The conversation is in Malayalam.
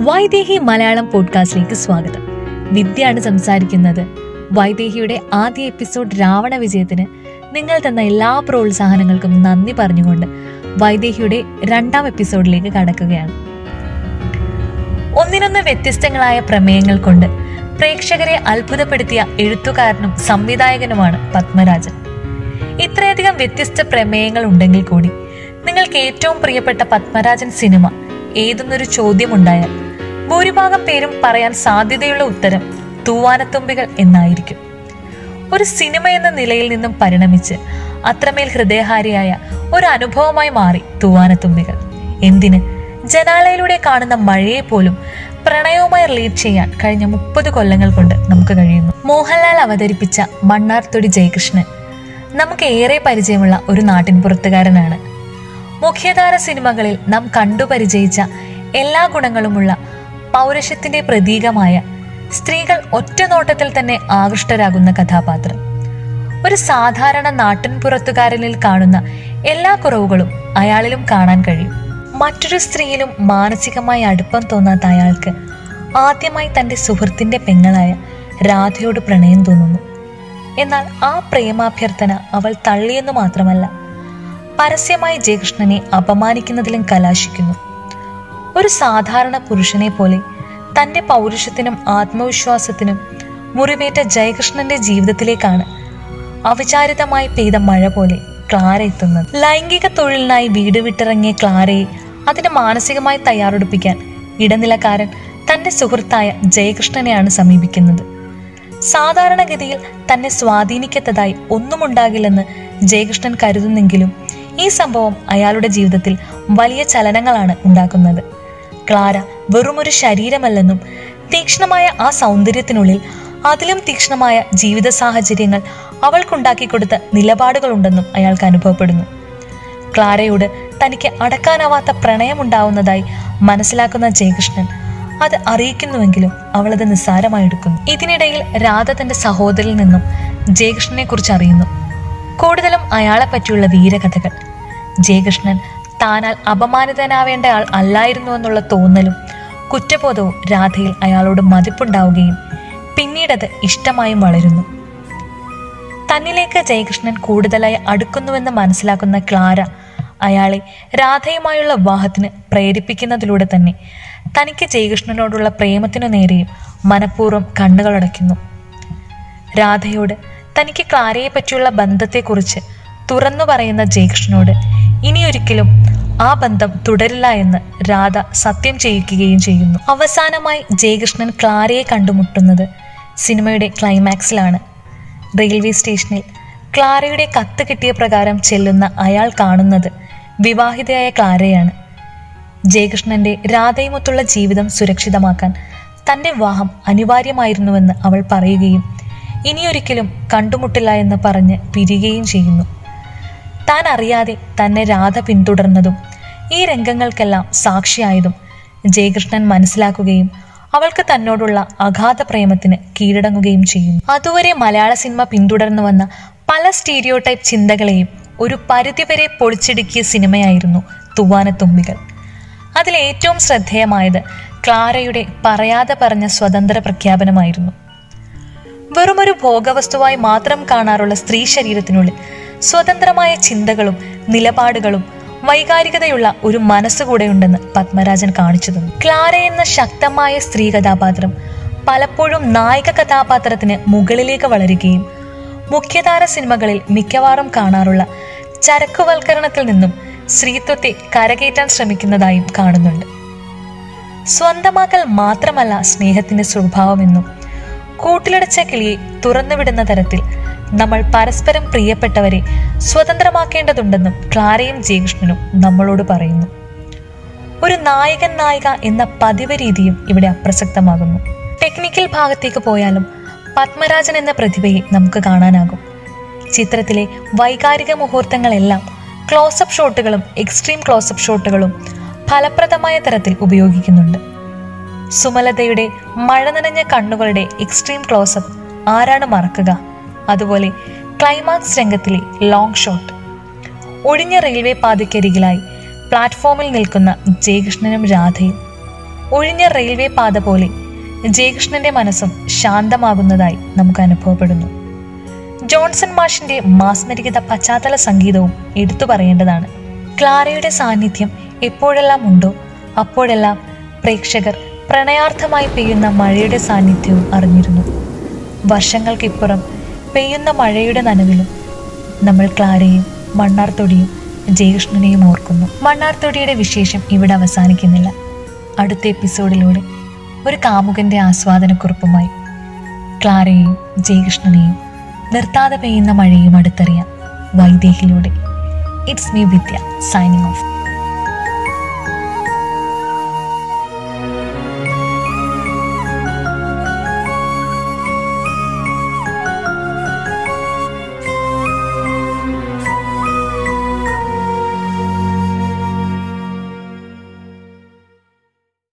വൈദേഹി മലയാളം പോഡ്കാസ്റ്റിലേക്ക് സ്വാഗതം. വിദ്യയാണ് സംസാരിക്കുന്നത്. വൈദേഹിയുടെ ആദ്യ എപ്പിസോഡ് രാവണ വിജയത്തിന് നിങ്ങൾ തന്ന എല്ലാ പ്രോത്സാഹനങ്ങൾക്കും നന്ദി പറഞ്ഞുകൊണ്ട് വൈദേഹിയുടെ രണ്ടാം എപ്പിസോഡിലേക്ക് കടക്കുകയാണ്. ഒന്നിനൊന്ന് വ്യത്യസ്തങ്ങളായ പ്രമേയങ്ങൾ കൊണ്ട് പ്രേക്ഷകരെ അത്ഭുതപ്പെടുത്തിയ എഴുത്തുകാരനും സംവിധായകനുമാണ് പത്മരാജൻ. ഇത്രയധികം വ്യത്യസ്ത പ്രമേയങ്ങൾ ഉണ്ടെങ്കിൽ കൂടി നിങ്ങൾക്ക് ഏറ്റവും പ്രിയപ്പെട്ട പത്മരാജൻ സിനിമ ഏതെന്നൊരു ചോദ്യമുണ്ടായാൽ ഭൂരിഭാഗം പേരും പറയാൻ സാധ്യതയുള്ള ഉത്തരം തൂവാനത്തുമ്പികൾ എന്നായിരിക്കും. ഒരു സിനിമ എന്ന നിലയിൽ നിന്നും പരിണമിച്ച് അത്രമേൽ ഹൃദയഹാരിയായ ഒരു അനുഭവമായി മാറി തൂവാനത്തുമ്പികൾ. എന്തിന്? ജനാലയിലൂടെ കാണുന്ന മഴയെ പോലും പ്രണയവുമായി റിലേറ്റ് ചെയ്യാൻ കഴിഞ്ഞ മുപ്പത് കൊല്ലങ്ങൾ കൊണ്ട് നമുക്ക് കഴിയുന്നു. മോഹൻലാൽ അവതരിപ്പിച്ച മണ്ണാർത്തൊടി ജയകൃഷ്ണൻ നമുക്ക് ഏറെ പരിചയമുള്ള ഒരു നാട്ടിൻപുറത്തുകാരനാണ്. മുഖ്യധാര സിനിമകളിൽ നാം കണ്ടു പരിചയിച്ച എല്ലാ ഗുണങ്ങളുമുള്ള പൗരുഷത്തിന്റെ പ്രതീകമായ സ്ത്രീകൾ ഒറ്റ നോട്ടത്തിൽ തന്നെ ആകൃഷ്ടരാകുന്ന കഥാപാത്രം. ഒരു സാധാരണ നാട്ടിൻപുറത്തുകാരനിൽ കാണുന്ന എല്ലാ കുറവുകളും അയാളിലും കാണാൻ കഴിയും. മറ്റൊരു സ്ത്രീയിലും മാനസികമായി അടുപ്പം തോന്നാത്ത അയാൾക്ക് ആദ്യമായി തന്റെ സുഹൃത്തിന്റെ പെങ്ങളായ രാധയോട് പ്രണയം തോന്നുന്നു. എന്നാൽ ആ പ്രേമാഭ്യർത്ഥന അവൾ തള്ളിയെന്നു മാത്രമല്ല പരസ്യമായി ജയകൃഷ്ണനെ അപമാനിക്കുന്നതിലും കലാശിക്കുന്നു. സാധാരണ പുരുഷനെ പോലെ തന്റെ പൗരുഷത്തിനും ആത്മവിശ്വാസത്തിനും മുറിവേറ്റ ജയകൃഷ്ണന്റെ ജീവിതത്തിലേക്കാണ് അവിചാരിതമായി പെയ്ത മഴ പോലെ ക്ലാര എത്തുന്നത്. ലൈംഗിക തൊഴിലിനായി വീട് വിട്ടിറങ്ങിയ ക്ലാരയെ അതിന് മാനസികമായി തയ്യാറെടുപ്പിക്കാൻ ഇടനിലക്കാരൻ തന്റെ സുഹൃത്തായ ജയകൃഷ്ണനെയാണ് സമീപിക്കുന്നത്. സാധാരണഗതിയിൽ തന്നെ സ്വാധീനിക്കത്തതായി ഒന്നുമുണ്ടാകില്ലെന്ന് ജയകൃഷ്ണൻ കരുതുന്നെങ്കിലും ഈ സംഭവം അയാളുടെ ജീവിതത്തിൽ വലിയ ചലനങ്ങളാണ് ഉണ്ടാക്കുന്നത്. ക്ലാര വെറുമൊരു ശരീരമല്ലെന്നും തീക്ഷ്ണമായ ആ സൗന്ദര്യത്തിനുള്ളിൽ അതിലും തീക്ഷ്ണമായ ജീവിത സാഹചര്യങ്ങൾ അവൾക്കുണ്ടാക്കി കൊടുത്ത നിലപാടുകളുണ്ടെന്നും അയാൾക്ക് അനുഭവപ്പെടുന്നു. ക്ലാരയോട് തനിക്ക് അടക്കാനാവാത്ത പ്രണയമുണ്ടാവുന്നതായി മനസ്സിലാക്കുന്ന ജയകൃഷ്ണൻ അത് അറിയിക്കുന്നുവെങ്കിലും അവൾ അത് നിസ്സാരമായി എടുക്കുന്നു. ഇതിനിടയിൽ രാധ തന്റെ സഹോദരിൽ നിന്നും ജയകൃഷ്ണനെ കുറിച്ച് അറിയുന്നു. കൂടുതലും അയാളെ പറ്റിയുള്ള വീരകഥകൾ. ജയകൃഷ്ണൻ താനാൽ അപമാനിതനാവേണ്ട ആൾ അല്ലായിരുന്നു എന്നുള്ള തോന്നലും കുറ്റബോധവും രാധയിൽ അയാളോട് മതിപ്പുണ്ടാവുകയും പിന്നീടത് ഇഷ്ടമായും വളരുന്നു. തന്നിലേക്ക് ജയകൃഷ്ണൻ കൂടുതലായി അടുക്കുന്നുവെന്ന് മനസ്സിലാക്കുന്ന ക്ലാര അയാളെ രാധയുമായുള്ള വിവാഹത്തിന് പ്രേരിപ്പിക്കുന്നതിലൂടെ തന്നെ തനിക്ക് ജയകൃഷ്ണനോടുള്ള പ്രേമത്തിനു നേരെയും മനഃപൂർവം കണ്ണുകളടയ്ക്കുന്നു രാധയോട് തനിക്ക് ക്ലാരയെ പറ്റിയുള്ള ബന്ധത്തെക്കുറിച്ച് തുറന്നു പറയുന്ന ജയകൃഷ്ണനോട് ഇനിയൊരിക്കലും ആ ബന്ധം തുടരില്ല എന്ന് രാധ സത്യം ചെയ്യിക്കുകയും ചെയ്യുന്നു. അവസാനമായി ജയകൃഷ്ണൻ ക്ലാരയെ കണ്ടുമുട്ടുന്നത് സിനിമയുടെ ക്ലൈമാക്സിലാണ്. റെയിൽവേ സ്റ്റേഷനിൽ ക്ലാരയുടെ കത്ത് കിട്ടിയ പ്രകാരം ചെല്ലുന്ന അയാൾ കാണുന്നത് വിവാഹിതയായ ക്ലാരയാണ്. ജയകൃഷ്ണന്റെ രാധയുമൊത്തുള്ള ജീവിതം സുരക്ഷിതമാക്കാൻ തന്റെ വിവാഹം അനിവാര്യമായിരുന്നുവെന്ന് അവൾ പറയുകയും ഇനിയൊരിക്കലും കണ്ടുമുട്ടില്ല എന്ന് പറഞ്ഞ് പിരിയുകയും ചെയ്യുന്നു. താൻ അറിയാതെ തന്നെ രാധ പിന്തുടർന്നതും ഈ രംഗങ്ങൾക്കെല്ലാം സാക്ഷിയായതും ജയകൃഷ്ണൻ മനസ്സിലാക്കുകയും അവൾക്ക് തന്നോടുള്ള അഗാധ പ്രേമത്തിന് കീഴടങ്ങുകയും ചെയ്യുന്നു. അതുവരെ മലയാള സിനിമ പിന്തുടർന്നു വന്ന പല സ്റ്റീരിയോ ടൈപ്പ് ചിന്തകളെയും ഒരു പരിധിവരെ പൊളിച്ചിടുക്കിയ സിനിമയായിരുന്നു തുവാനത്തുമ്പികൾ. അതിൽ ഏറ്റവും ശ്രദ്ധേയമായത് ക്ലാരയുടെ പറയാതെ പറഞ്ഞ സ്വതന്ത്ര പ്രഖ്യാപനമായിരുന്നു. വെറുമൊരു ഭോഗവസ്തുവായി മാത്രം കാണാറുള്ള സ്ത്രീ ശരീരത്തിനുള്ളിൽ സ്വതന്ത്രമായ ചിന്തകളും നിലപാടുകളും വൈകാരികതയുള്ള ഒരു മനസ്സുകൂടെയുണ്ടെന്ന് പത്മരാജൻ കാണിച്ചു തന്നു. ക്ലാര എന്ന ശക്തമായ സ്ത്രീ കഥാപാത്രം പലപ്പോഴും നായിക കഥാപാത്രത്തിന് മുകളിലേക്ക് വളരുകയും മുഖ്യധാര സിനിമകളിൽ മിക്കവാറും കാണാറുള്ള ചരക്കുവൽക്കരണത്തിൽ നിന്നും സ്ത്രീത്വത്തെ കരകയറ്റാൻ ശ്രമിക്കുന്നതായും കാണുന്നുണ്ട്. സ്വന്തമാക്കൽ മാത്രമല്ല സ്നേഹത്തിന്റെ സ്വഭാവമെന്നും കൂട്ടിലടച്ച കിളിയെ തുറന്നുവിടുന്ന തരത്തിൽ നമ്മൾ പരസ്പരം പ്രിയപ്പെട്ടവരെ സ്വതന്ത്രമാക്കേണ്ടതുണ്ടെന്നും ക്ലാരയും ജയകൃഷ്ണനും നമ്മളോട് പറയുന്നു. ഒരു നായകൻ നായിക എന്ന പതിവ് രീതിയും ഇവിടെ അപ്രസക്തമാകുന്നു. ടെക്നിക്കൽ ഭാഗത്തേക്ക് പോയാലും പത്മരാജൻ എന്ന പ്രതിഭയെ നമുക്ക് കാണാനാകും. ചിത്രത്തിലെ വൈകാരിക മുഹൂർത്തങ്ങളെല്ലാം ക്ലോസപ്പ് ഷോട്ടുകളും എക്സ്ട്രീം ക്ലോസപ്പ് ഷോട്ടുകളും ഫലപ്രദമായ തരത്തിൽ ഉപയോഗിക്കുന്നുണ്ട്. സുമലതയുടെ മഴ നനഞ്ഞ കണ്ണുകളുടെ എക്സ്ട്രീം ക്ലോസപ്പ് ആരാണ് മറക്കുക? അതുപോലെ ക്ലൈമാക്സ് രംഗത്തിലെ ലോങ് ഷോട്ട് ഒഴിഞ്ഞ റെയിൽവേ പാതയ്ക്കരികിലായി പ്ലാറ്റ്ഫോമിൽ നിൽക്കുന്ന ജയകൃഷ്ണനും രാധയും. ഒഴിഞ്ഞ റെയിൽവേ പാത പോലെ ജയകൃഷ്ണന്റെ മനസ്സും ശാന്തമാകുന്നതായി നമുക്ക് അനുഭവപ്പെടുന്നു. ജോൺസൺ മാഷിന്റെ മാസ്മരികത പശ്ചാത്തല സംഗീതവും എടുത്തു പറയേണ്ടതാണ്. ക്ലാരയുടെ സാന്നിധ്യം എപ്പോഴെല്ലാം ഉണ്ടോ അപ്പോഴെല്ലാം പ്രേക്ഷകർ പ്രണയാർത്ഥമായി പെയ്യുന്ന മഴയുടെ സാന്നിധ്യവും അറിഞ്ഞിരുന്നു. വർഷങ്ങൾക്കിപ്പുറം പെയ്യുന്ന മഴയുടെ നനവിലും നമ്മൾ ക്ലാരയും മണ്ണാർത്തൊടിയും ജയകൃഷ്ണനെയും ഓർക്കുന്നു. മണ്ണാർത്തൊടിയുടെ വിശേഷം ഇവിടെ അവസാനിക്കുന്നില്ല. അടുത്ത എപ്പിസോഡിലൂടെ ഒരു കാമുകന്റെ ആസ്വാദനക്കുറിപ്പുമായി ക്ലാരയെയും ജയകൃഷ്ണനെയും നിർത്താതെ പെയ്യുന്ന മഴയും അടുത്തറിയാം. വൈദേഹിലൂടെ. It's me Vidya signing off